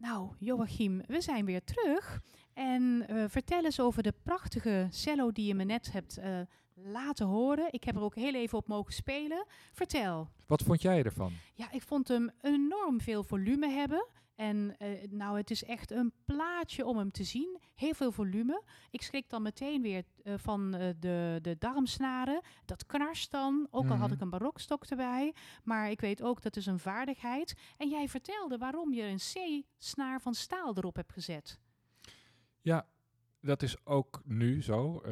Nou, Joachim, we zijn weer terug. En eh, vertel eens over de prachtige cello die je me net hebt eh, laten horen. Ik heb er ook heel even op mogen spelen. Vertel. Wat vond jij ervan? Ja, ik vond hem enorm veel volume hebben. En eh, nou, het is echt een plaatje om hem te zien. Heel veel volume. Ik schrik dan meteen weer eh, van eh, de, de darmsnaren. Dat knarst dan. Ook al had Mhm. ik een barokstok erbij. Maar ik weet ook dat is een vaardigheid. En jij vertelde waarom je een C-snaar van staal erop hebt gezet. Ja, dat is ook nu zo.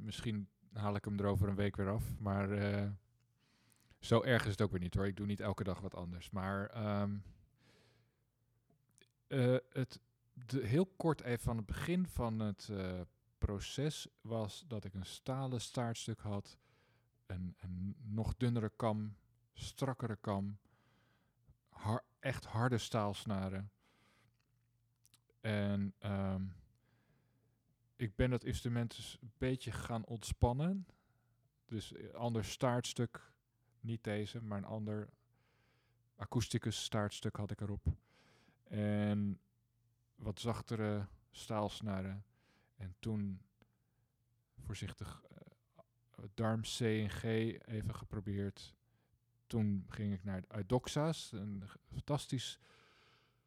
Misschien haal ik hem er over een week weer af. Maar zo erg is het ook weer niet hoor. Ik doe niet elke dag wat anders. Maar ehm, eh, het, de, heel kort even van het begin van het eh, proces was dat ik een stalen staartstuk had. Een, een nog dunnere kam, strakkere kam. echt harde staalsnaren. En ehm, ik ben dat instrument dus een beetje gaan ontspannen. Dus een ander staartstuk, niet deze, maar een ander akoesticus staartstuk had ik erop. En wat zachtere staalsnaren. En toen voorzichtig eh, darm C en G even geprobeerd. Toen ging ik naar Eudoxa's, een fantastisch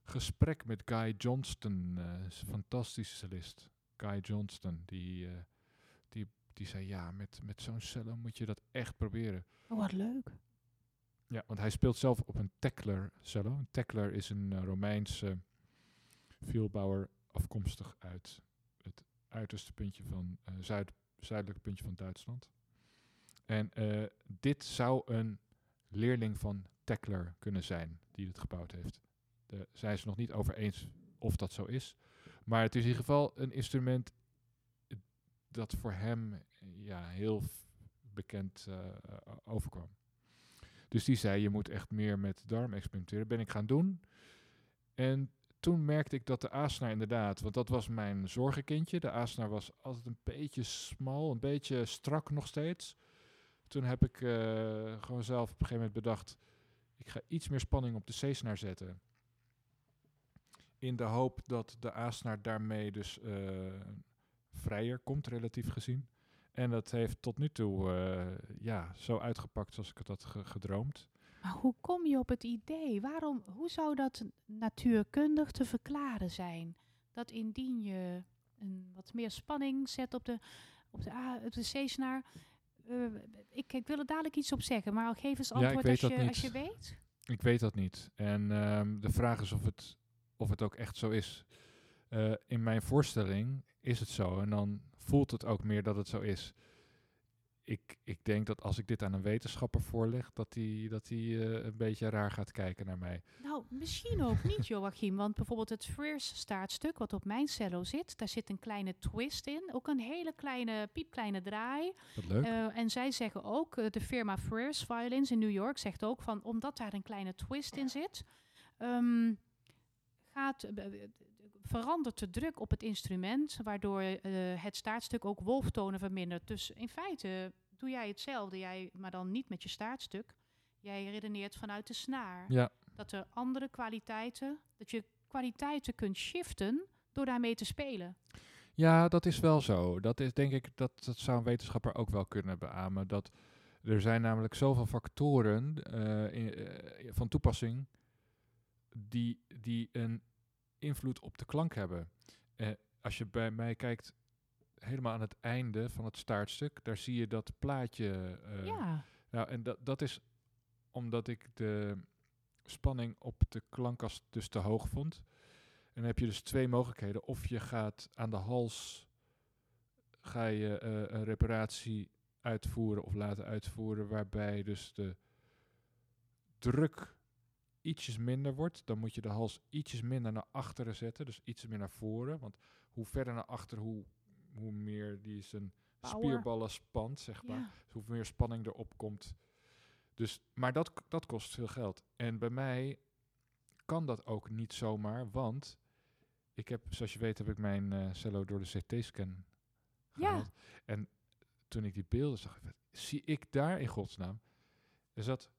gesprek met Guy Johnston, eh, een fantastische cellist. Guy Johnston, die, eh, die, die zei ja, met, met zo'n cello moet je dat echt proberen. Oh, wat leuk. Ja, want hij speelt zelf op een Tekler cello. Een Tekler is een eh, Romeinse vielbouwer afkomstig uit het uiterste puntje van eh, zuid, zuidelijke puntje van Duitsland. En eh, dit zou een leerling van Tekler kunnen zijn die het gebouwd heeft. Daar zijn ze nog niet over eens of dat zo is. Maar het is in ieder geval een instrument dat voor hem ja, heel bekend overkwam. Dus die zei, je moet echt meer met darm experimenteren. Ben ik gaan doen. En toen merkte ik dat de aasnaar inderdaad, want dat was mijn zorgenkindje. De aasnaar was altijd een beetje smal, een beetje strak nog steeds. Toen heb ik eh, gewoon zelf op een gegeven moment bedacht, ik ga iets meer spanning op de C-snaar zetten. In de hoop dat de aasnaar daarmee dus eh, vrijer komt, relatief gezien. En dat heeft tot nu toe eh, ja, zo uitgepakt zoals ik het had ge- gedroomd. Maar hoe kom je op het idee? Waarom, hoe zou dat natuurkundig te verklaren zijn? Dat indien je een wat meer spanning zet op de, op de, A, op de C-snaar. eh, ik, ik wil er dadelijk iets op zeggen, maar geef eens Ja, antwoord weet als, je, als je weet. Ik weet dat niet. En ehm, de vraag is of het, of het ook echt zo is. Eh, in mijn voorstelling is het zo. En dan voelt het ook meer dat het zo is. Ik, ik denk dat als ik dit aan een wetenschapper voorleg, dat hij dat die, eh, een beetje raar gaat kijken naar mij. Nou, misschien ook niet, Joachim. Want bijvoorbeeld het first staartstuk, wat op mijn cello zit, daar zit een kleine twist in. Ook een hele kleine, piepkleine draai. Wat leuk. Eh, en zij zeggen ook, eh, de firma Frears Violins in New York zegt ook van, omdat daar een kleine twist in zit, ehm, gaat, verandert de druk op het instrument, waardoor eh, het staartstuk ook wolftonen vermindert. Dus in feite doe jij hetzelfde, jij, maar dan niet met je staartstuk. Jij redeneert vanuit de snaar. ja, Dat er andere kwaliteiten, dat je kwaliteiten kunt shiften door daarmee te spelen. Ja, dat is wel zo. Dat is denk ik, dat, dat zou een wetenschapper ook wel kunnen beamen. Dat er zijn namelijk zoveel factoren eh, in, eh, van toepassing die, die een invloed op de klank hebben. Eh, als je bij mij kijkt, helemaal aan het einde van het staartstuk, daar zie je dat plaatje. eh, ja, nou, en dat, dat is omdat ik de spanning op de klankkast dus te hoog vond. En dan heb je dus twee mogelijkheden. Of je gaat aan de hals, ga je eh, een reparatie uitvoeren of laten uitvoeren, waarbij dus de druk ietsjes minder wordt. Dan moet je de hals ietsjes minder naar achteren zetten, dus iets meer naar voren. Want hoe verder naar achter, hoe, hoe meer die zijn Power. spierballen spant, zeg maar. ja. Dus hoe meer spanning erop komt. Dus, maar dat, dat kost veel geld. En bij mij kan dat ook niet zomaar, want ik heb, zoals je weet, heb ik mijn eh, cello door de CT-scan Ja. gehaald. En toen ik die beelden zag, zie ik daar in godsnaam, er zat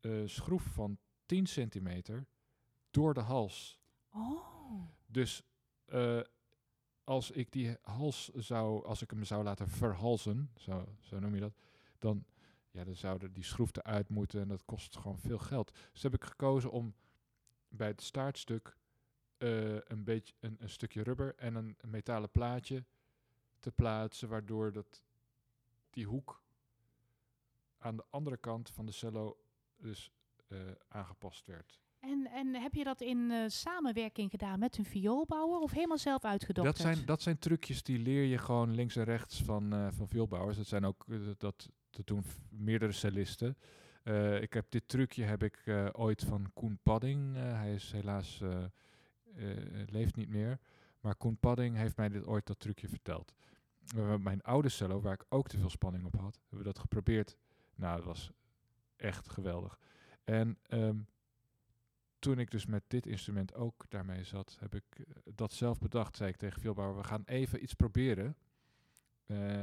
een schroef van 10 centimeter door de hals. Oh. Dus eh, als ik die hals zou, als ik hem zou laten verhalzen, zo, zo noem je dat, dan, ja, dan zouden die schroef eruit moeten en dat kost gewoon veel geld. Dus heb ik gekozen om bij het staartstuk eh, een beetje een, een stukje rubber en een, een metalen plaatje te plaatsen, waardoor dat die hoek aan de andere kant van de cello dus eh, aangepast werd. En, en heb je dat in eh, samenwerking gedaan met een vioolbouwer of helemaal zelf uitgedokterd? Dat zijn, dat zijn trucjes die leer je gewoon links en rechts van, eh van vioolbouwers. Dat zijn ook, dat, dat doen meerdere cellisten. Ik heb dit trucje heb ik ooit van Koen Padding. hij is helaas leeft niet meer. Maar Koen Padding heeft mij dit ooit dat trucje verteld. Mijn oude cello, waar ik ook te veel spanning op had, hebben we dat geprobeerd. Nou, dat was echt geweldig. En ehm, toen ik dus met dit instrument ook daarmee zat, heb ik eh, dat zelf bedacht. Zei ik tegen Vielbouwer, we gaan even iets proberen. Eh,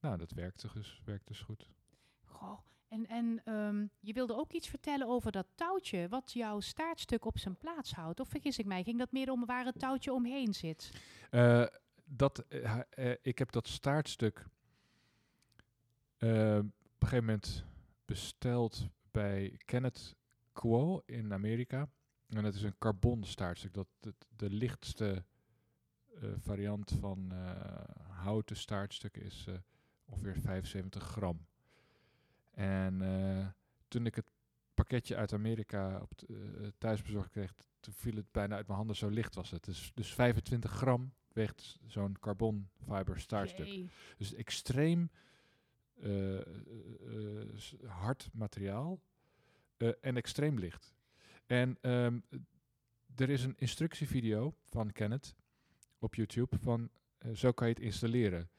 nou, dat werkte dus, werkte dus goed. Goh. En, en ehm, je wilde ook iets vertellen over dat touwtje, wat jouw staartstuk op zijn plaats houdt. Of vergis ik mij, ging dat meer om waar het touwtje omheen zit? Eh, dat, ik heb dat staartstuk op een gegeven moment besteld bij Kenneth Quo in Amerika. En dat is een carbon staartstuk. Dat de lichtste eh, variant van eh, houten staartstukken is eh, ongeveer 75 gram. En toen ik het pakketje uit Amerika op t- eh, thuis bezorgd kreeg, toen viel het bijna uit mijn handen, zo licht was het. Dus, dus 25 gram weegt zo'n carbon fiber staartstuk. Jee. Dus extreem hard materiaal eh, en extreem licht. En ehm, er is een instructievideo van Kenneth op YouTube van eh, zo kan je het installeren.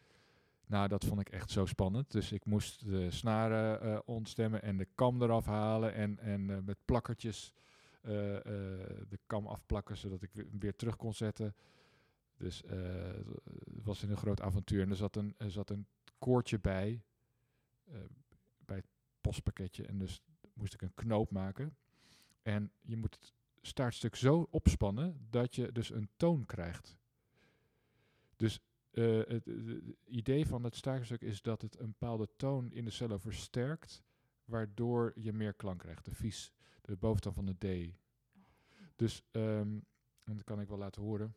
Nou, dat vond ik echt zo spannend. Dus ik moest de snaren eh, ontstemmen en de kam eraf halen en, en eh, met plakkertjes eh, eh, de kam afplakken zodat ik weer, terug kon zetten. Dus eh, het was een groot avontuur. En er zat een, er zat een koordje bij, eh, bij het postpakketje. En dus moest ik een knoop maken. En je moet het staartstuk zo opspannen dat je dus een toon krijgt. Dus eh, het, het- het idee van het staartstuk is dat het een bepaalde toon in de cello versterkt, waardoor je meer klank krijgt. De vies, de boventoon van de D. Dus, ehm, en dat kan ik wel laten horen.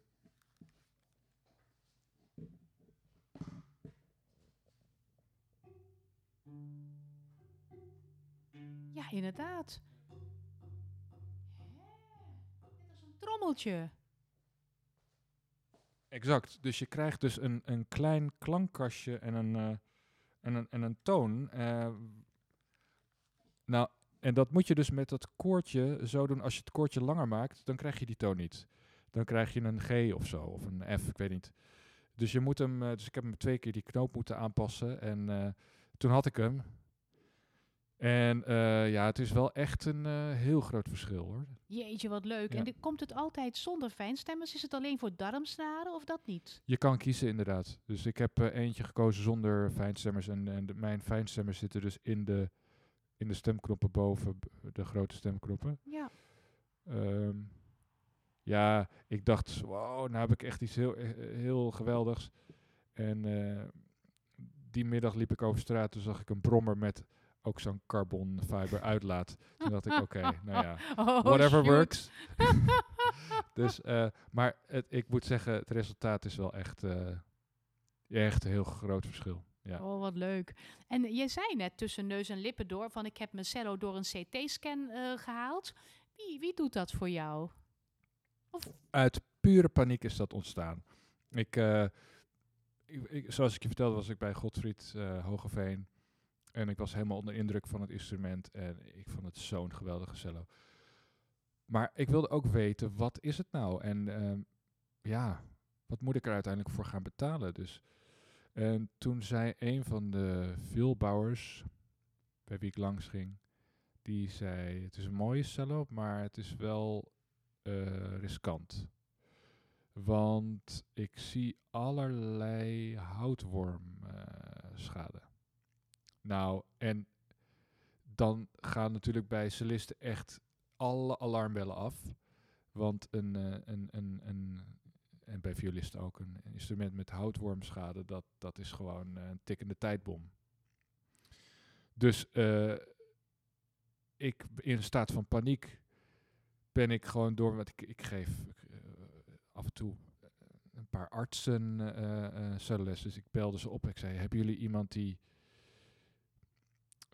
Ja, inderdaad. Dit is een trommeltje. Exact. Dus je krijgt dus een, een klein klankkastje en een, eh, en een, en een toon. eh, nou, en dat moet je dus met dat koordje zo doen. Als je het koordje langer maakt, dan krijg je die toon niet. Dan krijg je een G of zo, of een F, ik weet niet. Dus je moet hem, eh, dus ik heb hem twee keer die knoop moeten aanpassen. En toen had ik hem. En eh, ja, het is wel echt een eh, heel groot verschil hoor. Jeetje, wat leuk. Ja. En de- komt het altijd zonder fijnstemmers? Is het alleen voor darmsnaren of dat niet? Je kan kiezen inderdaad. Dus ik heb eh, eentje gekozen zonder fijnstemmers. En, en de- mijn fijnstemmers zitten dus in de, in de stemknoppen boven de grote stemknoppen. Ja. Ehm, ja, ik dacht, wow, nou heb ik echt iets heel, heel geweldigs. En die middag liep ik over straat, toen zag ik een brommer met ook zo'n carbon fiber uitlaat. Toen dacht ik, oké, nou ja, Oh, whatever shoot. works. dus, eh, maar het, ik moet zeggen, het resultaat is wel echt, eh, echt een heel groot verschil. Ja. Oh, wat leuk. En je zei net tussen neus en lippen door van ik heb mijn cello door een CT-scan eh, gehaald. Wie, wie doet dat voor jou? Uit pure paniek is dat ontstaan. Ik, ik, ik- zoals ik je vertelde, was ik bij Godfried Hogeveen. En ik was helemaal onder indruk van het instrument. En ik vond het zo'n geweldige cello. Maar ik wilde ook weten, wat is het nou? En ehm, ja, wat moet ik er uiteindelijk voor gaan betalen? Dus, en toen zei een van de veelbouwers, bij wie ik langs ging, die zei, het is een mooie cello, maar het is wel eh, riskant. Want ik zie allerlei houtwormschade. Nou, en dan gaan natuurlijk bij solisten echt alle alarmbellen af. Want een, eh, een, een, een, en bij violisten ook, een instrument met houtwormschade, dat, dat is gewoon eh, een tikkende tijdbom. Dus eh, ik in staat van paniek ben ik gewoon door, wat ik, ik geef af en toe een paar artsen cellenles. Dus ik belde ze op. Ik zei, hebben jullie iemand die,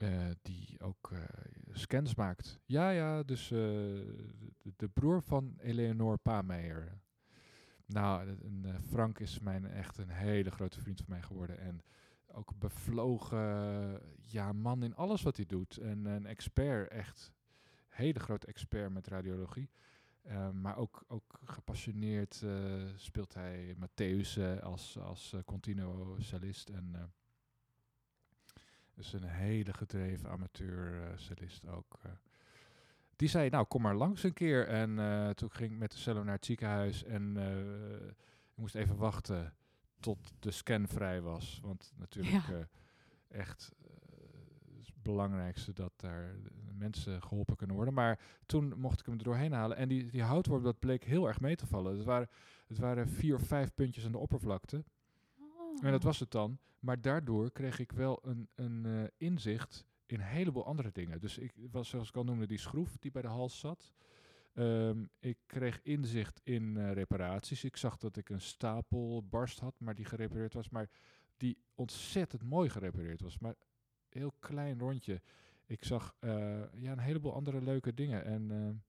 eh, die ook eh, scans maakt? Ja, ja, dus eh, de, broer van Eleonore Pameijer. Nou, Frank is mijn echt een hele grote vriend van mij geworden. En ook bevlogen ja, man in alles wat hij doet. En een expert, echt hele grote expert met radiologie. Maar ook, ook gepassioneerd speelt hij Matthäus als, als continuo cellist. En dus een hele gedreven amateur eh, ook. eh. Die zei, nou kom maar langs een keer. En eh, toen ging ik met de cello naar het ziekenhuis. En ik moest even wachten tot de scan vrij was. Want natuurlijk Ja. echt het belangrijkste dat daar mensen geholpen kunnen worden. Maar toen mocht ik hem er doorheen halen. En die, die houtworm, dat bleek heel erg mee te vallen. Het waren, het waren vier of vijf puntjes aan de oppervlakte. En dat Oh. was het dan. Maar daardoor kreeg ik wel een, een eh, inzicht in een heleboel andere dingen. Dus ik was, zoals ik al noemde, die schroef die bij de hals zat. Ehm, ik kreeg inzicht in eh, reparaties. Ik zag dat ik een stapel barst had, maar die gerepareerd was. Maar die ontzettend mooi gerepareerd was. Maar heel klein rondje. Ik zag eh, ja, een heleboel andere leuke dingen. En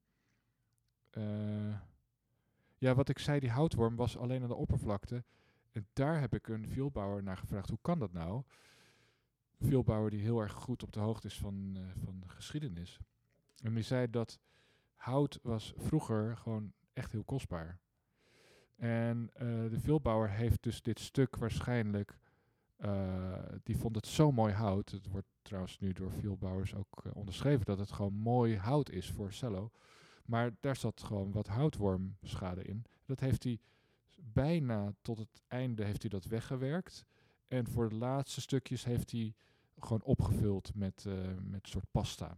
ja, wat ik zei, die houtworm was alleen aan de oppervlakte. En daar heb ik een vielbouwer naar gevraagd. Hoe kan dat nou? Een vielbouwer die heel erg goed op de hoogte is van, eh, van de geschiedenis. En die zei dat hout was vroeger gewoon echt heel kostbaar. En eh, de vielbouwer heeft dus dit stuk waarschijnlijk... eh, die vond het zo mooi hout. Het wordt trouwens nu door vielbouwers ook onderschreven... dat het gewoon mooi hout is voor cello. Maar daar zat gewoon wat houtwormschade in. Dat heeft hij bijna tot het einde heeft hij dat weggewerkt. En voor de laatste stukjes heeft hij gewoon opgevuld met, eh, met een soort pasta.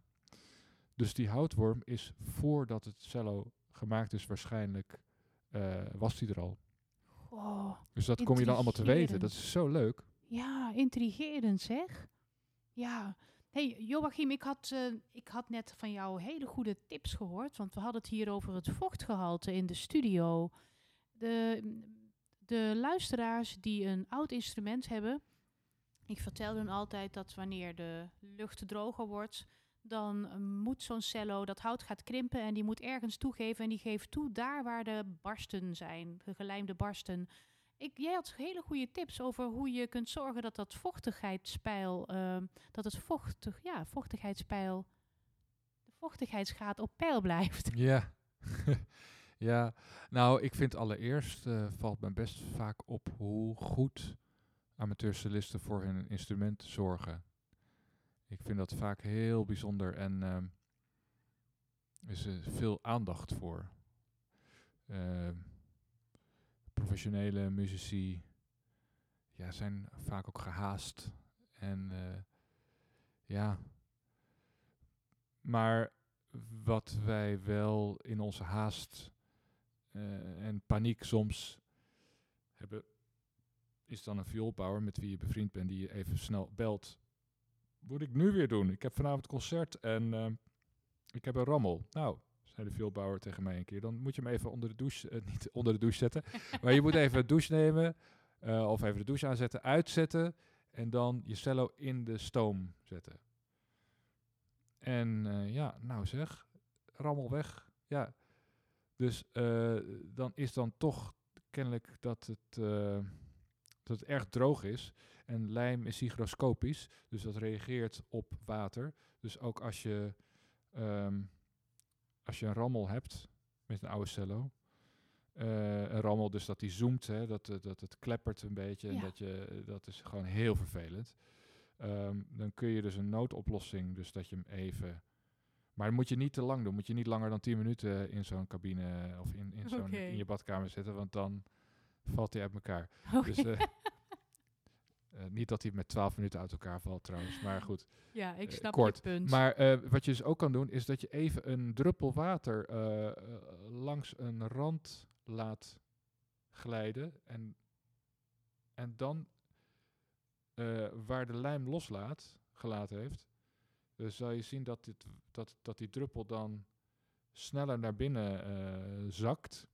Dus die houtworm is voordat het cello gemaakt is waarschijnlijk, eh, was die er al. Oh, Dus dat kom je dan allemaal te weten. Dat is zo leuk. ja, intrigerend zeg. Ja. Hey Joachim, ik had, eh, ik had net van jou hele goede tips gehoord. Want we hadden het hier over het vochtgehalte in de studio. De, de luisteraars die een oud instrument hebben. Ik vertelde hun altijd dat wanneer de lucht droger wordt, dan moet zo'n cello, dat hout gaat krimpen en die moet ergens toegeven. En die geeft toe daar waar de barsten zijn, de gelijmde barsten. Ik, jij had hele goede tips over hoe je kunt zorgen dat dat vochtigheidspeil, ehm, dat het vochtig, ja, vochtigheidspeil, de vochtigheidsgraad op peil blijft. Ja. Ja, nou, ik vind allereerst eh, valt me best vaak op hoe goed amateursolisten voor hun instrument zorgen. Ik vind dat vaak heel bijzonder en er is er veel aandacht voor. Ehm, professionele muzici ja, zijn vaak ook gehaast. En eh, ja, maar wat wij wel in onze haast eh, en paniek soms hebben, is dan een vioolbouwer met wie je bevriend bent, die je even snel belt. Moet ik nu weer doen? Ik heb vanavond concert en eh, ik heb een rammel. Nou, zei de vioolbouwer tegen mij een keer, dan moet je hem even onder de douche, eh, niet onder de douche zetten, maar je moet even een douche nemen eh, of even de douche aanzetten, uitzetten en dan je cello in de stoom zetten. En eh, ja, nou zeg, rammel weg. Ja. Dus eh, dan is dan toch kennelijk dat het, eh, dat het erg droog is. En lijm is hygroscopisch, dus dat reageert op water. Dus ook als je, ehm, als je een rammel hebt met een oude cello, eh, een rammel dus dat die zoomt, hè, dat, dat het kleppert een beetje, en dat, je, dat is gewoon heel vervelend. Ehm, dan kun je dus een noodoplossing, dus dat je hem even... Maar dat moet je niet te lang doen. Moet je niet langer dan 10 minuten in zo'n cabine of in, in, zo'n, in je badkamer zitten, want dan valt hij uit elkaar. Dus, eh, Eh, niet dat hij met 12 minuten uit elkaar valt trouwens, maar goed. Ja, ik Eh, snap kort. je punt. Maar eh, wat je dus ook kan doen, is dat je even een druppel water eh, eh, langs een rand laat glijden. En, en dan eh, waar de lijm loslaat, gelaten heeft, dus zal je zien dat, dit, dat, dat die druppel dan sneller naar binnen eh, zakt.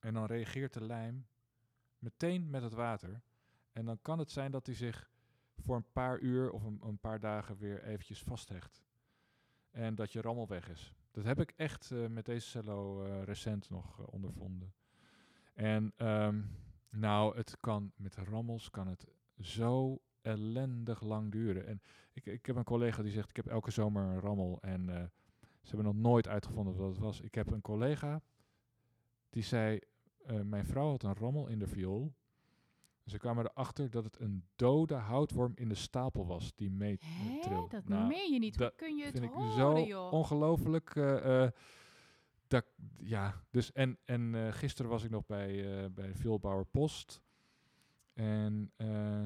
En dan reageert de lijm meteen met het water. En dan kan het zijn dat hij zich voor een paar uur of een, een paar dagen weer eventjes vasthecht. En dat je rammel weg is. Dat heb ik echt eh, met deze cello eh, recent nog ondervonden. En ehm, nou, het kan met rammels kan het zo ellendig lang duren. En ik, ik heb een collega die zegt, ik heb elke zomer een rammel. En eh, ze hebben nog nooit uitgevonden wat het was. Ik heb een collega die zei, eh, mijn vrouw had een rammel in de viool. Ze kwamen erachter dat het een dode houtworm in de stapel was die mee Hè? trilde. Dat Nou, meen je niet. Hoe kun je het vind ik horen, zo joh? ongelooflijk. eh, eh, dat, ja, dus en, en eh, gisteren was ik nog bij, eh bij Vilbouwer Post. En eh,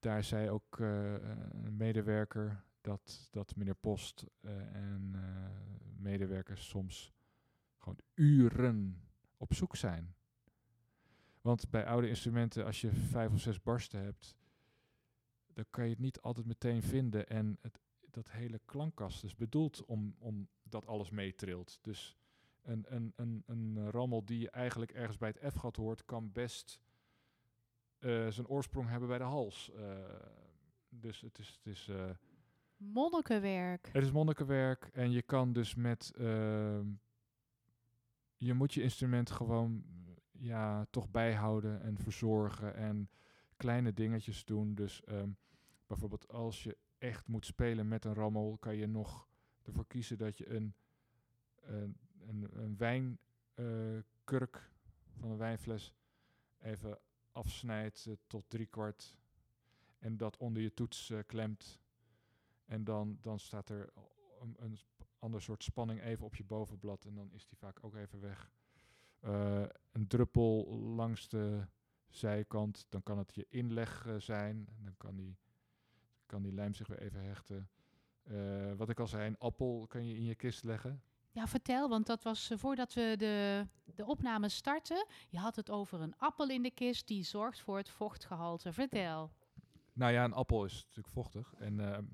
daar zei ook eh, een medewerker dat, dat meneer Post eh, en eh, medewerkers soms gewoon uren op zoek zijn. Want bij oude instrumenten, als je vijf of zes barsten hebt, dan kan je het niet altijd meteen vinden. En het, dat hele klankkast is bedoeld om, om dat alles meetrilt. Dus een, een, een, een rammel die eigenlijk ergens bij het F-gat hoort, kan best zijn oorsprong hebben bij de hals. Eh, dus het is, het is eh, Monnikenwerk. het is monnikenwerk en je kan dus met. ehm, je moet je instrument gewoon ja, toch bijhouden en verzorgen en kleine dingetjes doen. Dus ehm, bijvoorbeeld als je echt moet spelen met een rammel, kan je nog ervoor kiezen dat je een, een, een, een wijnkurk van een wijnfles even afsnijdt eh, tot drie kwart en dat onder je toets eh, klemt. En dan, dan staat er een, ander soort spanning even op je bovenblad en dan is die vaak ook even weg. Eh, een druppel langs de zijkant, dan kan het je inleg zijn. Dan kan die, kan die lijm zich weer even hechten. Wat ik al zei, een appel kan je in je kist leggen. Ja, vertel, want dat was eh, voordat we de, de opname starten. Je had het over een appel in de kist die zorgt voor het vochtgehalte. Vertel. Nou ja, een appel is natuurlijk vochtig en ehm,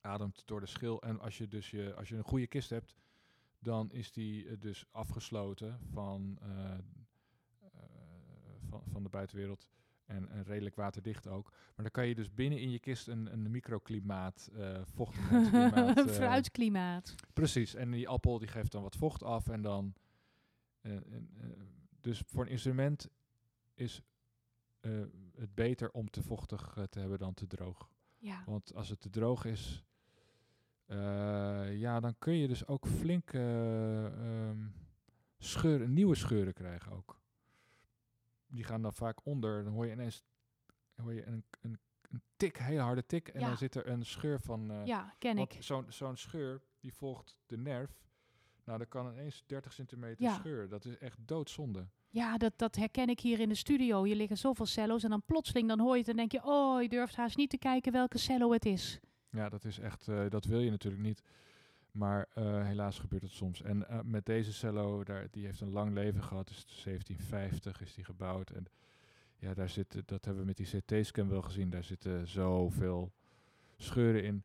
ademt door de schil. En als je dus je, als je een goede kist hebt, dan is die eh, dus afgesloten van, van, van de buitenwereld. En, en redelijk waterdicht ook. Maar dan kan je dus binnen in je kist een, een microklimaat, eh vochtigheidsklimaat... eh, Fruitklimaat. Precies, en die appel die geeft dan wat vocht af en dan... eh, en, dus voor een instrument is het beter om te vochtig te hebben dan te droog. Ja. Want als het te droog is, ja, dan kun je dus ook flink eh, ehm, scheuren, nieuwe scheuren krijgen ook. Die gaan dan vaak onder, dan hoor je ineens hoor je een, een, een tik, een hele harde tik, en Ja. dan zit er een scheur van... eh, ja, ken ik. Zo'n zo'n scheur, die volgt de nerf. Nou, dan kan ineens 30 centimeter Ja. scheur. Dat is echt doodzonde. Ja, dat, dat herken ik hier in de studio. Hier liggen zoveel cello's en dan plotseling dan hoor je het en denk je... Oh, je durft haast niet te kijken welke cello het is. Ja, dat is echt, eh, dat wil je natuurlijk niet. Maar eh, helaas gebeurt het soms. En eh, met deze cello, daar, die heeft een lang leven gehad. Dus 1750 is die gebouwd. En ja, daar zitten, dat hebben we met die CT-scan wel gezien. Daar zitten zoveel scheuren in.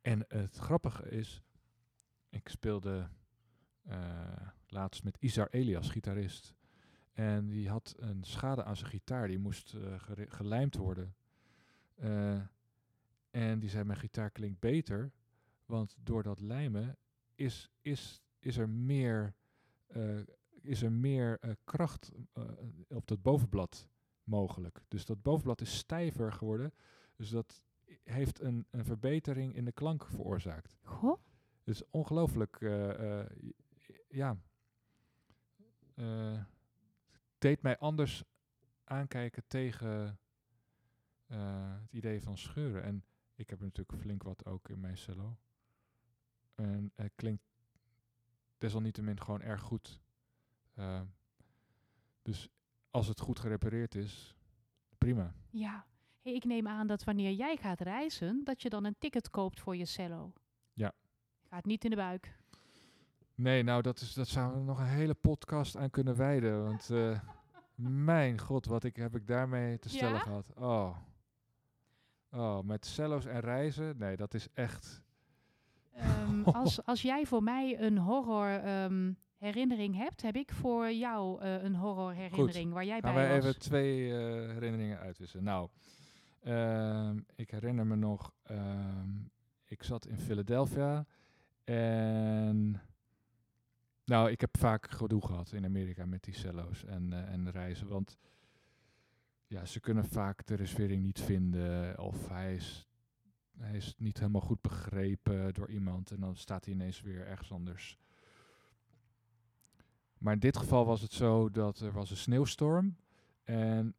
En het grappige is, ik speelde eh, laatst met Isar Elias, gitarist. En die had een schade aan zijn gitaar. Die moest eh, gelijmd worden. Eh, en die zei, mijn gitaar klinkt beter. Want door dat lijmen is, is, is er meer, eh, is er meer eh, kracht eh, op dat bovenblad mogelijk. Dus dat bovenblad is stijver geworden. Dus dat heeft een, een verbetering in de klank veroorzaakt. Goh. Dus ongelooflijk, ja. Deed mij anders aankijken tegen het idee van scheuren. En ik heb natuurlijk flink wat ook in mijn cello. En het klinkt desalniettemin gewoon erg goed. Eh, dus als het goed gerepareerd is, prima. Ja. Hey, ik neem aan dat wanneer jij gaat reizen, dat je dan een ticket koopt voor je cello. Ja. Gaat niet in de buik. Nee, nou, dat, is, dat zouden we nog een hele podcast aan kunnen wijden. Want eh, mijn god, wat ik, heb ik daarmee te stellen Ja? gehad. Oh. oh, met cello's en reizen. Nee, dat is echt... Ehm, als, als jij voor mij een horror ehm, herinnering hebt, heb ik voor jou eh, een horror herinnering waar jij Gaan bij wij was. even twee eh, herinneringen uitwisselen. Nou, ehm, ik herinner me nog, ik zat in Philadelphia en nou, ik heb vaak gedoe gehad in Amerika met die cello's en, eh, en reizen, want ja, ze kunnen vaak de reservering niet vinden of hij is, hij is niet helemaal goed begrepen door iemand en dan staat hij ineens weer ergens anders. Maar in dit geval was het zo dat er was een sneeuwstorm en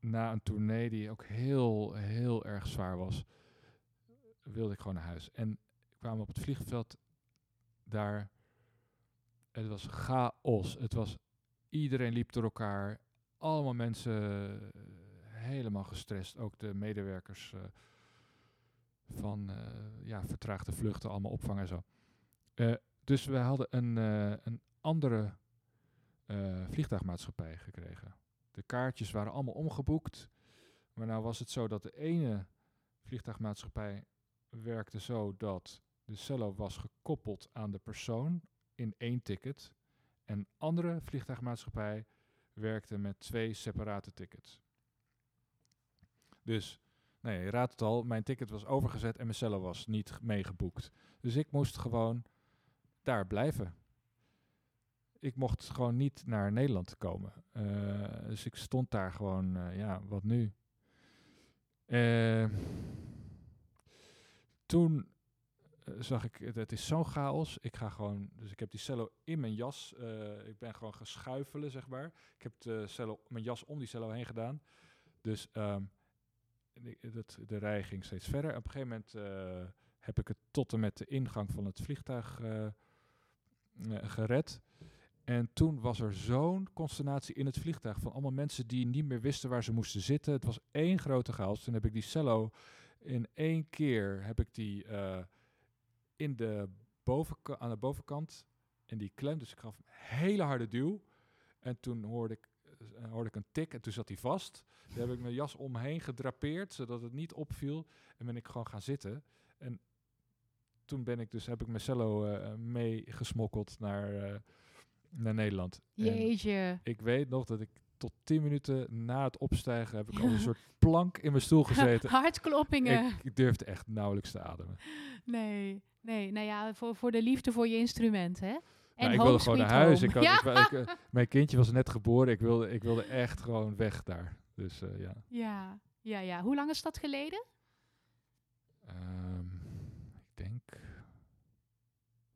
na een tournee die ook heel, heel erg zwaar was, wilde ik gewoon naar huis. En kwamen op het vliegveld daar. Het was chaos. Het was, iedereen liep door elkaar. Allemaal mensen eh, helemaal gestrest. Ook de medewerkers eh, van eh, ja, vertraagde vluchten, allemaal opvangen en zo. Eh, dus we hadden een, eh, een andere vliegtuigmaatschappij gekregen. De kaartjes waren allemaal omgeboekt. Maar nou was het zo dat de ene vliegtuigmaatschappij werkte zo dat de cello was gekoppeld aan de persoon in één ticket. En andere vliegtuigmaatschappij werkte met twee separate tickets. Dus, nee, je raadt het al, mijn ticket was overgezet en mijn cello was niet meegeboekt. Dus ik moest gewoon daar blijven. Ik mocht gewoon niet naar Nederland komen. Eh, dus ik stond daar gewoon, eh, ja, wat nu? Eh, toen eh, zag ik, het- is zo'n chaos. Ik ga gewoon, dus ik heb die cello in mijn jas. ik ben gewoon gaan schuifelen, zeg maar. Ik heb de cello, mijn jas om die cello heen gedaan. Dus ehm, dat, de rij ging steeds verder. Op een gegeven moment eh, heb ik het tot en met de ingang van het vliegtuig eh, eh, gered. En toen was er zo'n consternatie in het vliegtuig van allemaal mensen die niet meer wisten waar ze moesten zitten. Het was één grote chaos. Toen heb ik die cello in één keer heb ik die eh, in de aan de bovenkant en die klem. Dus ik gaf een hele harde duw. En toen hoorde ik, eh, hoorde ik een tik en toen zat hij vast. Daar heb ik mijn jas omheen gedrapeerd, zodat het niet opviel. En ben ik gewoon gaan zitten. En toen ben ik dus, heb ik mijn cello eh meegesmokkeld naar, eh, naar Nederland. En Jeetje. ik weet nog dat ik tot 10 minuten na het opstijgen heb ik al een soort plank in mijn stoel gezeten. Hartkloppingen. ik, ik durfde echt nauwelijks te ademen. Nee, nee. Nou ja, voor, voor de liefde voor je instrument, hè? En Nou, ik wilde gewoon naar huis. Ik had, ja. ik wou- ik, eh, mijn kindje was net geboren. Ik wilde, ik wilde echt gewoon weg daar. Dus eh, ja. ja, ja, ja. Hoe lang is dat geleden? Ehm, ik denk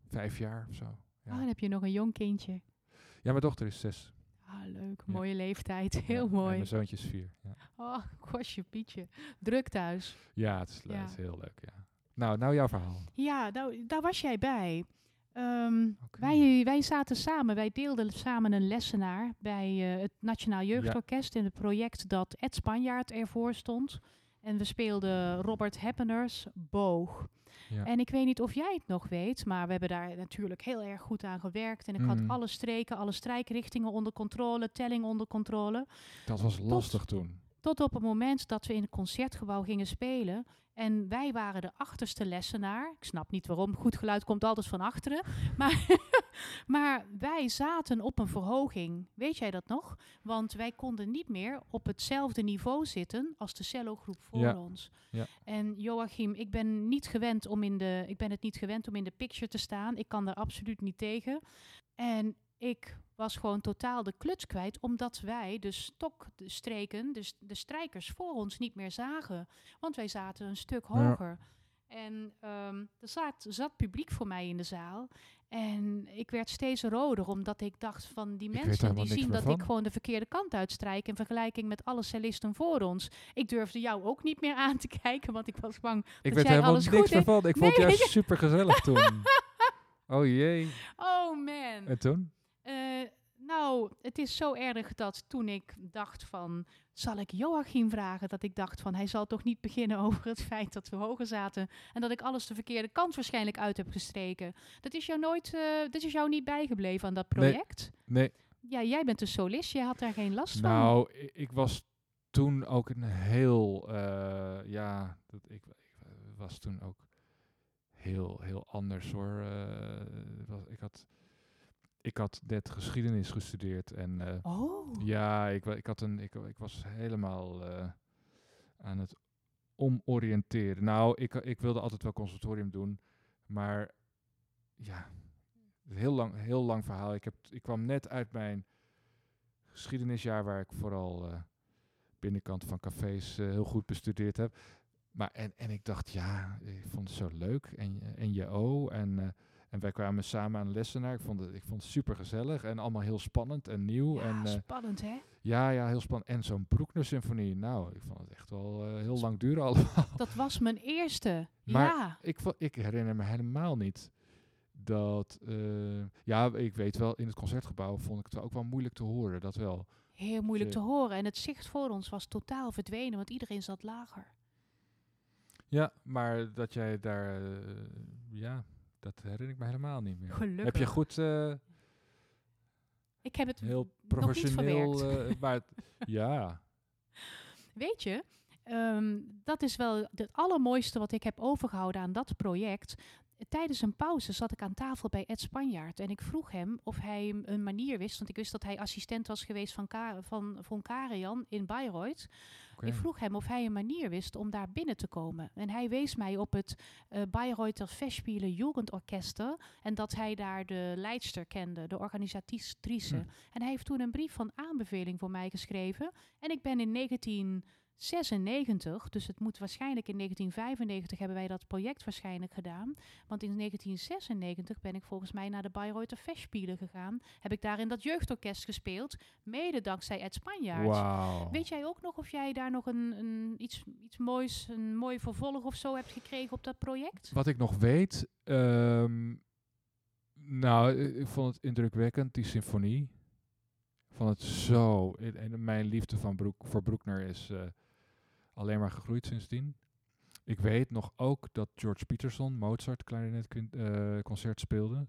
vijf jaar of zo. Ja. Oh, dan heb je nog een jong kindje. ja, mijn dochter is zes. Ah, leuk. Ja. Mooie leeftijd. Heel En mooi. mijn zoontje is vier. Ja, Oh, kostje Pietje. Druk thuis. ja het, is, het is heel leuk. Ja. Nou, nou jouw verhaal. Ja, nou, daar was jij bij. Ehm, wij, wij zaten samen, wij deelden samen een lessenaar bij eh, het Nationaal Jeugdorkest in het project dat Ed Spanjaard ervoor stond. En we speelden Robert Heppeners Boog. Ja. En ik weet niet of jij het nog weet, maar we hebben daar natuurlijk heel erg goed aan gewerkt. En ik had Mhm. alle streken, alle strijkrichtingen onder controle, telling onder controle. Dat was lastig toen. Tot op het moment dat we in het concertgebouw gingen spelen. En wij waren de achterste lessenaar. Ik snap niet waarom. Goed geluid komt altijd van achteren. Maar, maar wij zaten op een verhoging. Weet jij dat nog? Want wij konden niet meer op hetzelfde niveau zitten als de cellogroep voor Ja. ons. Ja. En Joachim, ik ben, niet gewend om in de, ik ben het niet gewend om in de picture te staan. Ik kan daar absoluut niet tegen. En ik was gewoon totaal de kluts kwijt, omdat wij de stokstreken, dus de strijkers voor ons niet meer zagen. Want wij zaten een stuk Ja. hoger. En ehm, er zat, zat publiek voor mij in de zaal. En ik werd steeds roder, omdat ik dacht van die Ik mensen die zien dat ik gewoon de verkeerde kant uitstrijk in vergelijking met alle cellisten voor ons. Ik durfde jou ook niet meer aan te kijken, want ik was bang. Ik Dat weet jij helemaal alles niks goed. Ik vond het juist super gezellig toen. Oh jee. Oh man. En toen? Nou, het is zo erg dat toen ik dacht van, zal ik Joachim vragen? Dat ik dacht van, hij zal toch niet beginnen over het feit dat we hoger zaten en dat ik alles de verkeerde kant waarschijnlijk uit heb gestreken. Dat is jou nooit, dat is jou niet bijgebleven aan dat project? Nee, Ja, jij bent een solist, jij had daar geen last van. nou, ik was toen ook een heel, eh, ja, dat, ik, ik was toen ook heel, heel anders hoor. Eh, was, ik, had, ik had net geschiedenis gestudeerd en eh, Oh, ja, ik, ik, had een, ik, ik was helemaal eh, aan het omoriënteren. Nou, ik, ik wilde altijd wel conservatorium doen, maar ja, heel lang, heel lang verhaal. Ik, heb, ik kwam net uit mijn geschiedenisjaar, waar ik vooral eh, binnenkant van cafés heel goed bestudeerd heb. Maar en, en ik dacht, ja, ik vond het zo leuk. En, en je O. En, en wij kwamen samen aan de lessenaar. Ik vond het, ik vond het super gezellig en allemaal heel spannend en nieuw. ja, en, eh, spannend hè? ja, ja, heel spannend. En zo'n Broekner-symfonie. Nou, ik vond het echt wel eh, heel lang duren allemaal. Dat was mijn eerste. Maar- ja. ik, ik herinner me helemaal niet dat... eh, ja, ik weet wel, in het concertgebouw vond ik het ook wel moeilijk te horen. Dat wel. Heel moeilijk te horen. En het zicht voor ons was totaal verdwenen, want iedereen zat lager. Ja, maar dat jij daar... ja, dat herinner ik me helemaal niet meer. Gelukkig. Heb je goed... eh, Ik heb het heel nog niet professioneel... eh, maar het- ja, Weet je, ehm, dat is wel het allermooiste wat ik heb overgehouden aan dat project. Tijdens een pauze zat ik aan tafel bij Ed Spanjaard en ik vroeg hem of hij een manier wist, want ik wist dat hij assistent was geweest van, Ka van Von Karajan in Bayreuth. Ik vroeg hem of hij een manier wist om daar binnen te komen. En hij wees mij op het eh Bayreuther Festspiele Jugendorchester en dat hij daar de leidster kende, de organisatrice. Hm. En hij heeft toen een brief van aanbeveling voor mij geschreven. En ik ben in 1996, dus het moet waarschijnlijk in 1995 hebben wij dat project waarschijnlijk gedaan. Want in 1996 ben ik volgens mij naar de Bayreuther Festspiele gegaan. Heb ik daar in dat jeugdorkest gespeeld, mede dankzij Ed Spanjaard. Weet jij ook nog of jij daar nog een, een, iets, iets moois, een mooi vervolg of zo hebt gekregen op dat project? Wat ik nog weet, ehm, nou, i- ik vond het indrukwekkend, die symfonie. Vond het zo. En- En mijn liefde van Broek, voor Broekner is eh, alleen maar gegroeid sindsdien. Ik weet nog ook dat George Peterson Mozart clarinetconcert concert speelde.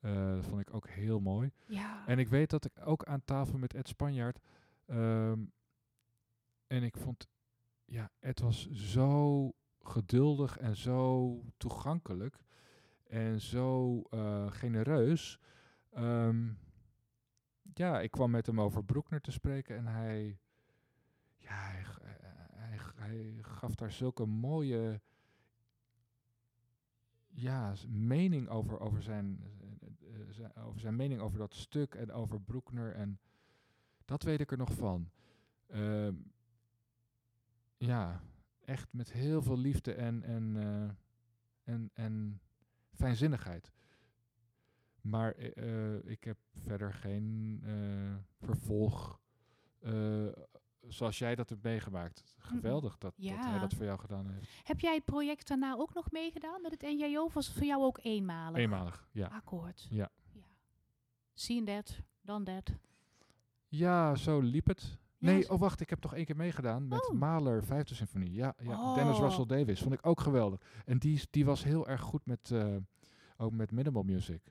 Eh, dat vond ik ook heel mooi. Ja. En ik weet dat ik ook aan tafel met Ed Spanjaard. ehm, en ik vond, ja, Ed was zo geduldig en zo toegankelijk. En zo eh, genereus. Ehm, ja, ik kwam met hem over Broekner te spreken en hij, ja, hij, eh, hij, gaf daar zulke mooie ja, mening over, over, zijn, eh, eh, zijn, over zijn mening over dat stuk en over Broekner. En dat weet ik er nog van. Ehm, ja, echt met heel veel liefde en, en, eh, en, en fijnzinnigheid. Maar eh, eh, ik heb verder geen eh, vervolg eh, zoals jij dat hebt meegemaakt. Geweldig dat, dat hij dat voor jou gedaan heeft. Heb jij het project daarna ook nog meegedaan met het NJO? Of was het voor jou ook eenmalig? Eenmalig, ja. Akkoord. Ja. ja. Seen that, done that. Ja, zo liep het. Ja, Nee, zo- oh wacht, ik heb toch één keer meegedaan met Oh. Mahler, Vijfde Symfonie. Ja, ja. Dennis Oh. Russell Davis, vond ik ook geweldig. En die, die was heel erg goed met, eh, ook met minimal music.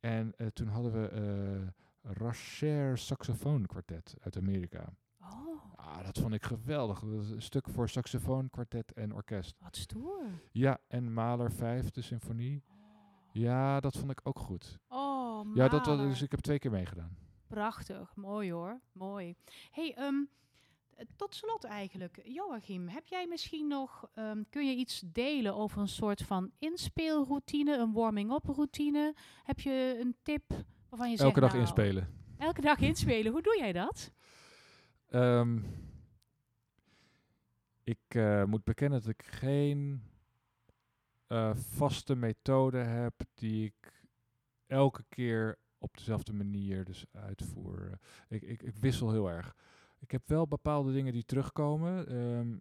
En eh, toen hadden we eh Racher Saxofoon Quartet uit Amerika. Oh, Ah, dat vond ik geweldig. Dat is een stuk voor saxofoon, kwartet en orkest. wat stoer. Ja, en Mahler Vijfde Symfonie. Ja, dat vond ik ook goed. Oh, Ja, dat was, dus ik heb twee keer meegedaan. Prachtig, mooi hoor, mooi. hey, ehm, eh, tot slot eigenlijk, Joachim, heb jij misschien nog, ehm, kun je iets delen over een soort van inspeelroutine, een warming-up routine? Heb je een tip waarvan je zegt, Elke dag nou, inspelen. Elke dag inspelen, hoe doe jij dat? Ehm, ik eh, moet bekennen dat ik geen eh, vaste methode heb die ik elke keer op dezelfde manier dus uitvoer. Ik, ik, ik wissel heel erg. Ik heb wel bepaalde dingen die terugkomen. ehm,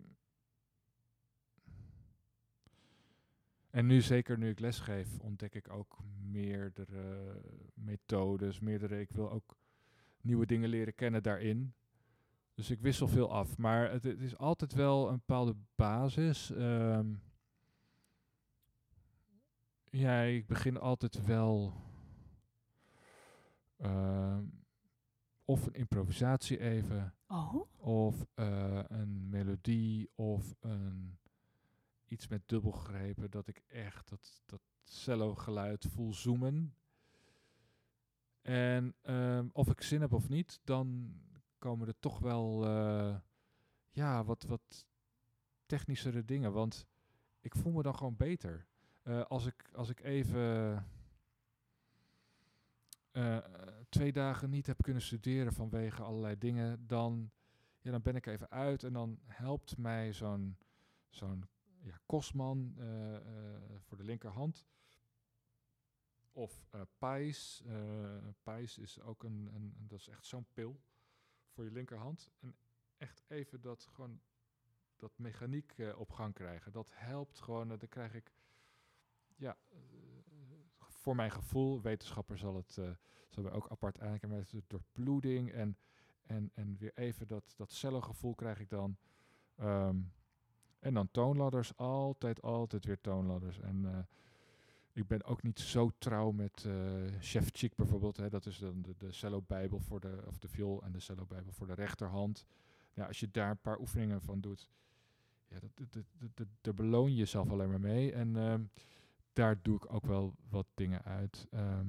en nu, zeker nu ik lesgeef, ontdek ik ook meerdere methodes, meerdere. Ik wil ook nieuwe dingen leren kennen daarin. Dus ik wissel veel af. Maar het, het is altijd wel een bepaalde basis. Ehm, ja, ik begin altijd wel. ehm, of een improvisatie even. Oh, Of eh, een melodie of een, iets met dubbelgrepen. Dat ik echt dat, dat cello geluid voel zoomen. En ehm, of ik zin heb of niet, dan komen er toch wel eh, ja, wat, wat technischere dingen. Want ik voel me dan gewoon beter. Eh, als, ik, als ik even eh, twee dagen niet heb kunnen studeren vanwege allerlei dingen, dan, ja, dan ben ik even uit en dan helpt mij zo'n zo'n ja, kostman voor de linkerhand. Of eh Pais is ook een, een- dat is echt zo'n pil voor je linkerhand. En echt even dat gewoon dat mechaniek eh, op gang krijgen. Dat helpt gewoon. eh, dan krijg ik ja, eh, voor mijn gevoel, wetenschapper zal het zal ook apart aankijken, maar het is door bloeding en, en, en weer even dat, dat cellengevoel krijg ik dan. Ehm, en dan toonladders, altijd, altijd weer toonladders. En ik ben ook niet zo trouw met eh Chef Chick bijvoorbeeld. Hè, dat is dan de, de cello-bijbel voor de, of de viool en de cello-bijbel voor de rechterhand. Ja, als je daar een paar oefeningen van doet, ja, daar beloon je jezelf alleen maar mee. En ehm, daar doe ik ook wel wat dingen uit. Ehm,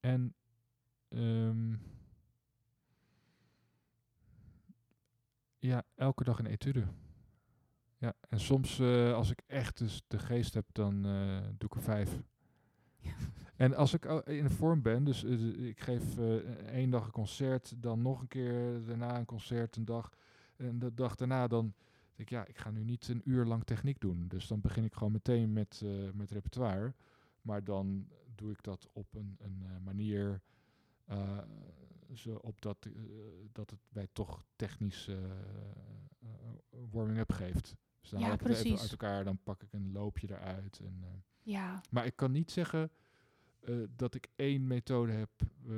en ehm, ja, elke dag een etude. Ja, en soms eh, als ik echt dus de geest heb, dan eh, doe ik er vijf. En als ik in de vorm ben, dus eh, ik geef één dag een concert, dan nog een keer daarna een concert een dag. En de dag daarna dan denk ik, ja, ik ga nu niet een uur lang techniek doen. Dus dan begin ik gewoon meteen met, met repertoire. Maar dan doe ik dat op een, een manier zo op dat, dat het mij toch technisch warming-up geeft. Dus dan Ja, haal ik het even precies. uit elkaar, dan pak ik een loopje eruit. En, eh, ja. maar ik kan niet zeggen eh, dat ik één methode heb eh,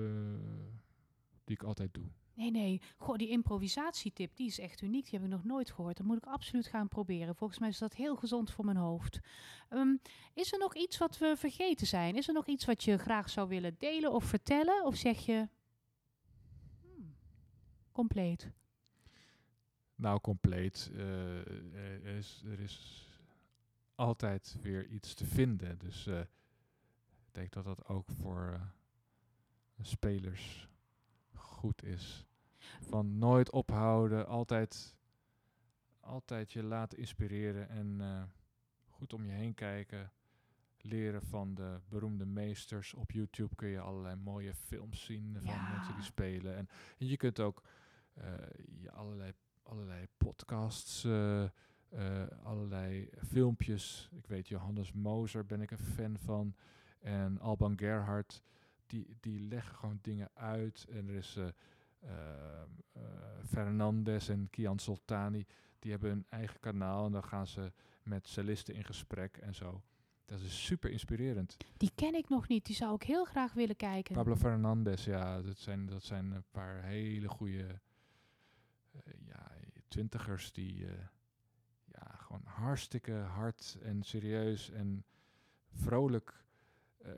die ik altijd doe. Nee, nee. Goh, die improvisatietip, die is echt uniek. Die heb ik nog nooit gehoord. Dat moet ik absoluut gaan proberen. Volgens mij is dat heel gezond voor mijn hoofd. Ehm, is er nog iets wat we vergeten zijn? Is er nog iets wat je graag zou willen delen of vertellen? Of zeg je... hmm, compleet. Nou, compleet. eh, er, is, er is altijd weer iets te vinden. Dus eh, ik denk dat dat ook voor eh, spelers goed is. Van nooit ophouden, altijd, altijd je laten inspireren en goed om je heen kijken. Leren van de beroemde meesters. Op YouTube kun je allerlei mooie films zien van Ja. mensen die spelen. En, en je kunt ook je allerlei, allerlei podcasts, eh, eh, allerlei filmpjes. Ik weet, Johannes Moser ben ik een fan van. En Alban Gerhard, die, die leggen gewoon dingen uit. En er is eh Fernandes en Kian Soltani, die hebben een eigen kanaal. En dan gaan ze met cellisten in gesprek en zo. Dat is super inspirerend. Die ken ik nog niet. Die zou ik heel graag willen kijken. Pablo Fernandes, ja, dat zijn, dat zijn een paar hele goede twintigers die eh, ja, gewoon hartstikke hard en serieus en vrolijk eh,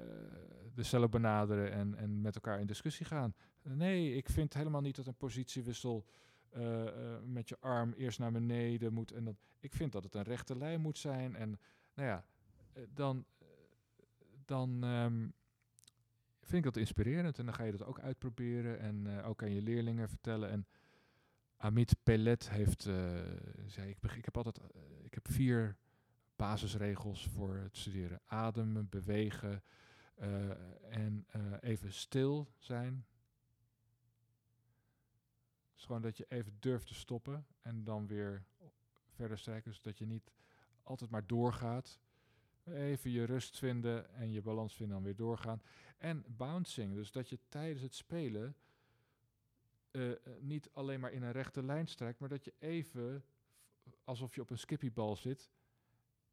de cellen benaderen en, en met elkaar in discussie gaan. Nee, ik vind helemaal niet dat een positiewissel eh, met je arm eerst naar beneden moet. En dat, ik vind dat het een rechte lijn moet zijn. En nou ja, dan, dan ehm, vind ik dat inspirerend. En dan ga je dat ook uitproberen en ook aan je leerlingen vertellen. En Amit Pellet heeft, eh, zei, ik, ik heb altijd, eh, ik heb vier basisregels voor het studeren. Ademen, bewegen eh, en even stil zijn. Dus gewoon dat je even durft te stoppen en dan weer verder strijken. Dus dat je niet altijd maar doorgaat. Even je rust vinden en je balans vinden en weer doorgaan. En bouncing, dus dat je tijdens het spelen eh, eh, niet alleen maar in een rechte lijn strijkt, maar dat je even, alsof je op een skippiebal zit,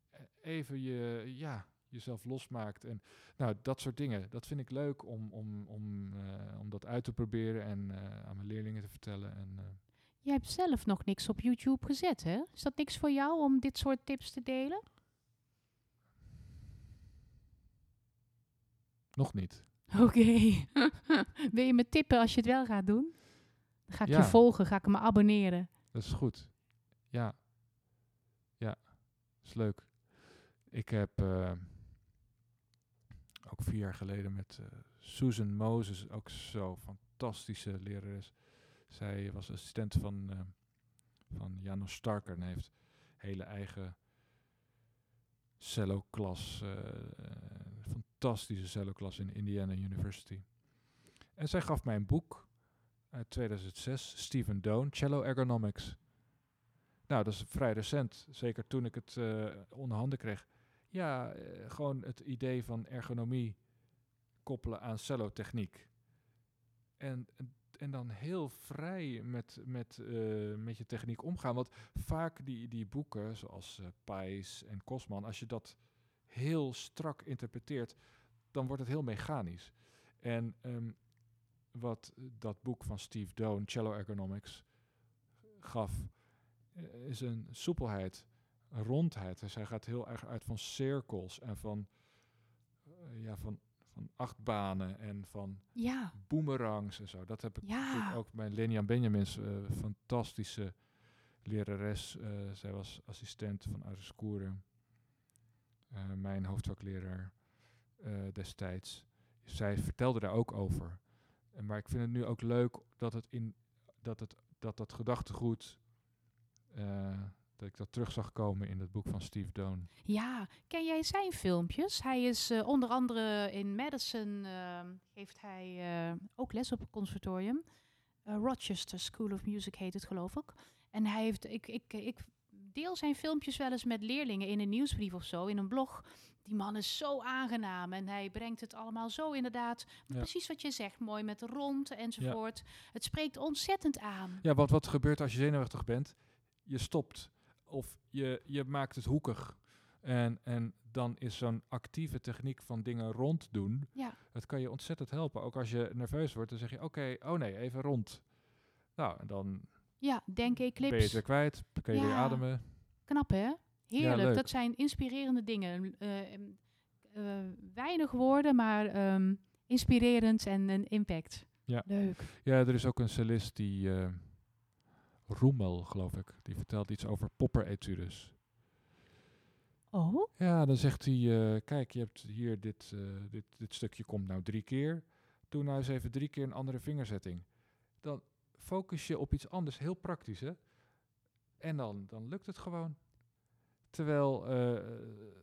eh, even je, ja, jezelf losmaakt. En nou, dat soort dingen, dat vind ik leuk om, om, om, om dat uit te proberen en aan mijn leerlingen te vertellen. En, Jij hebt zelf nog niks op YouTube gezet, hè? Is dat niks voor jou om dit soort tips te delen? nog niet. Oké. Wil je me tippen als je het wel gaat doen? Ga ik Ja. je volgen, ga ik me abonneren. Dat is goed. Ja. Ja, is leuk. Ik heb eh, ook vier jaar geleden met eh, Susan Moses, ook zo fantastische lerares. Zij was assistent van, eh, van Janos Starker en heeft hele eigen cello-klas, fantastische cello-klas in Indiana University. En zij gaf mij een boek uit 2006, Stephen Doan, Cello Ergonomics. Nou, dat is vrij recent, zeker toen ik het eh onder handen kreeg. Ja, eh, gewoon het idee van ergonomie koppelen aan cellotechniek. En, en dan heel vrij met, met, eh, met je techniek omgaan. Want vaak die, die boeken, zoals Pijs en Kosman, als je dat heel strak interpreteert, dan wordt het heel mechanisch. En ehm, wat dat boek van Steve Doan, Cello Ergonomics, gaf, eh, is een soepelheid, een rondheid. Dus hij gaat heel erg uit van cirkels en van, eh, ja, van, van achtbanen en van Ja, boomerangs en zo. Dat heb ik ja. ook bij Lenian Benjamins, eh, fantastische lerares. zij was assistent van Aris Koeren, mijn hoofdvakleraar destijds. Zij vertelde daar ook over. Maar ik vind het nu ook leuk dat het in dat het dat dat gedachtegoed eh, dat ik dat terug zag komen in het boek van Steve Doan. Ja, ken jij zijn filmpjes? Hij is eh, onder andere in Madison, ehm, geeft hij eh, ook les op het conservatorium. Rochester School of Music heet het geloof ik. En hij heeft, ik, ik, ik deel zijn filmpjes wel eens met leerlingen in een nieuwsbrief of zo, in een blog. Die man is zo aangenaam en hij brengt het allemaal zo inderdaad, Ja. precies wat je zegt, mooi met rond enzovoort. Het spreekt ontzettend aan. Ja, want wat gebeurt als je zenuwachtig bent? Je stopt of je, je maakt het hoekig. En, en dan is zo'n actieve techniek van dingen rond doen, Ja, dat kan je ontzettend helpen. Ook als je nerveus wordt, dan zeg je, oké, oh nee, even rond. Nou, en dan ja denk ben je het eclipse. weer kwijt, kan je weer Ja. ademen. Knap hè? Heerlijk. leuk. dat zijn inspirerende dingen. Eh, eh, weinig woorden, maar ehm, inspirerend en een impact. Ja. Leuk. Ja, er is ook een cellist die, eh Roemel, geloof ik, die vertelt iets over popper-etudes. Oh, Ja, dan zegt hij, kijk, je hebt hier dit, dit, dit stukje komt nou drie keer. Doe nou eens even drie keer een andere vingerzetting. Dan focus je op iets anders, heel praktisch hè. En dan, dan lukt het gewoon. Terwijl, eh,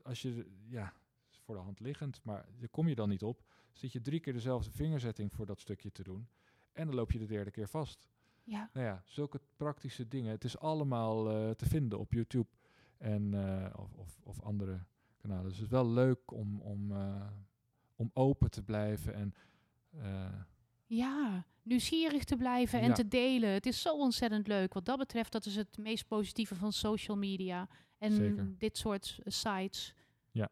als je, ja, voor de hand liggend, maar daar kom je dan niet op. Zit je drie keer dezelfde vingerzetting voor dat stukje te doen. En dan loop je de derde keer vast. ja. Nou ja, zulke praktische dingen. Het is allemaal eh, te vinden op YouTube en, eh, of, of, of andere kanalen. Dus het is wel leuk om, om, om open te blijven en Ja, nieuwsgierig te blijven en Ja. te delen. Het is zo ontzettend leuk. Wat dat betreft, dat is het meest positieve van social media en Zeker. dit soort sites. Ja.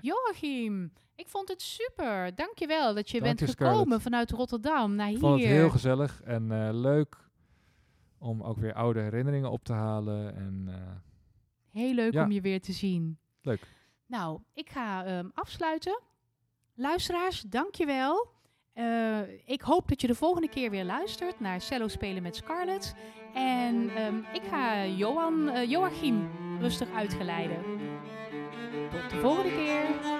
Joachim, ik vond het super. Dankjewel dat je Dank bent je, gekomen vanuit Rotterdam naar ik hier. vond het heel gezellig en eh, leuk om ook weer oude herinneringen op te halen. En eh, Heel leuk Ja. om je weer te zien. Leuk. Nou, ik ga ehm, afsluiten. Luisteraars, dankjewel. Eh ik hoop dat je de volgende keer weer luistert naar Cello Spelen met Scarlett. En ehm, ik ga Johan, eh, Joachim rustig uitgeleiden. Tot de volgende keer.